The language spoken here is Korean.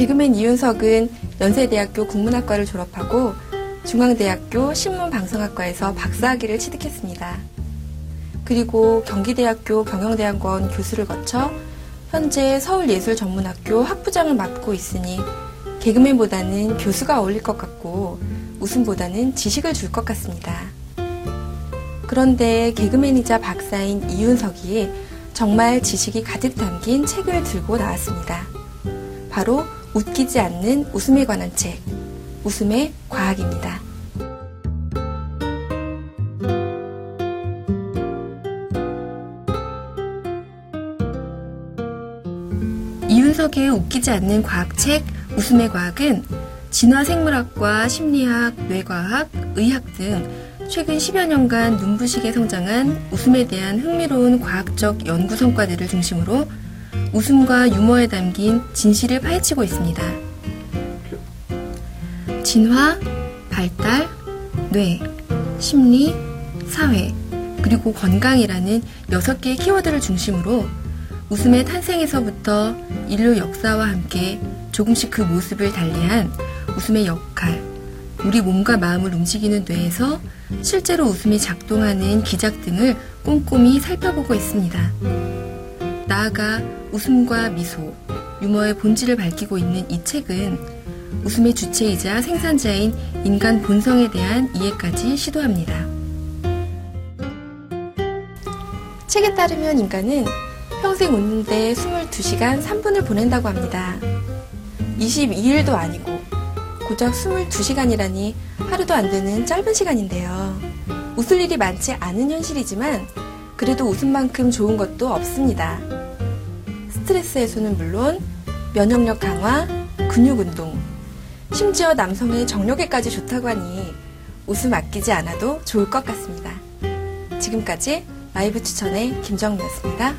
개그맨 이윤석은 연세대학교 국문학과를 졸업하고 중앙대학교 신문방송학과에서 박사학위를 취득했습니다. 그리고 경기대학교 경영대학원 교수를 거쳐 현재 서울예술전문학교 학부장을 맡고 있으니 개그맨보다는 교수가 어울릴 것 같고 웃음보다는 지식을 줄 것 같습니다. 그런데 개그맨이자 박사인 이윤석이 정말 지식이 가득 담긴 책을 들고 나왔습니다. 바로 웃기지 않는 웃음에 관한 책, 웃음의 과학입니다. 이윤석의 웃기지 않는 과학책 웃음의 과학은 진화생물학과 심리학, 뇌과학, 의학 등 최근 10여 년간 눈부시게 성장한 웃음에 대한 흥미로운 과학적 연구 성과들을 중심으로 웃음과 유머에 담긴 진실을 파헤치고 있습니다. 진화, 발달, 뇌, 심리, 사회, 그리고 건강이라는 6개의 키워드를 중심으로 웃음의 탄생에서부터 인류 역사와 함께 조금씩 그 모습을 달리한 웃음의 역할, 우리 몸과 마음을 움직이는 뇌에서 실제로 웃음이 작동하는 기작 등을 꼼꼼히 살펴보고 있습니다. 나아가 웃음과 미소, 유머의 본질을 밝히고 있는 이 책은 웃음의 주체이자 생산자인 인간 본성에 대한 이해까지 시도합니다. 책에 따르면 인간은 평생 웃는데 22시간 3분을 보낸다고 합니다. 22일도 아니고 고작 22시간이라니 하루도 안 되는 짧은 시간인데요. 웃을 일이 많지 않은 현실이지만 그래도 웃음만큼 좋은 것도 없습니다. 스트레스 해소는 물론 면역력 강화, 근육 운동, 심지어 남성의 정력에까지 좋다고 하니 웃음 아끼지 않아도 좋을 것 같습니다. 지금까지 라이브 추천의 김정미였습니다.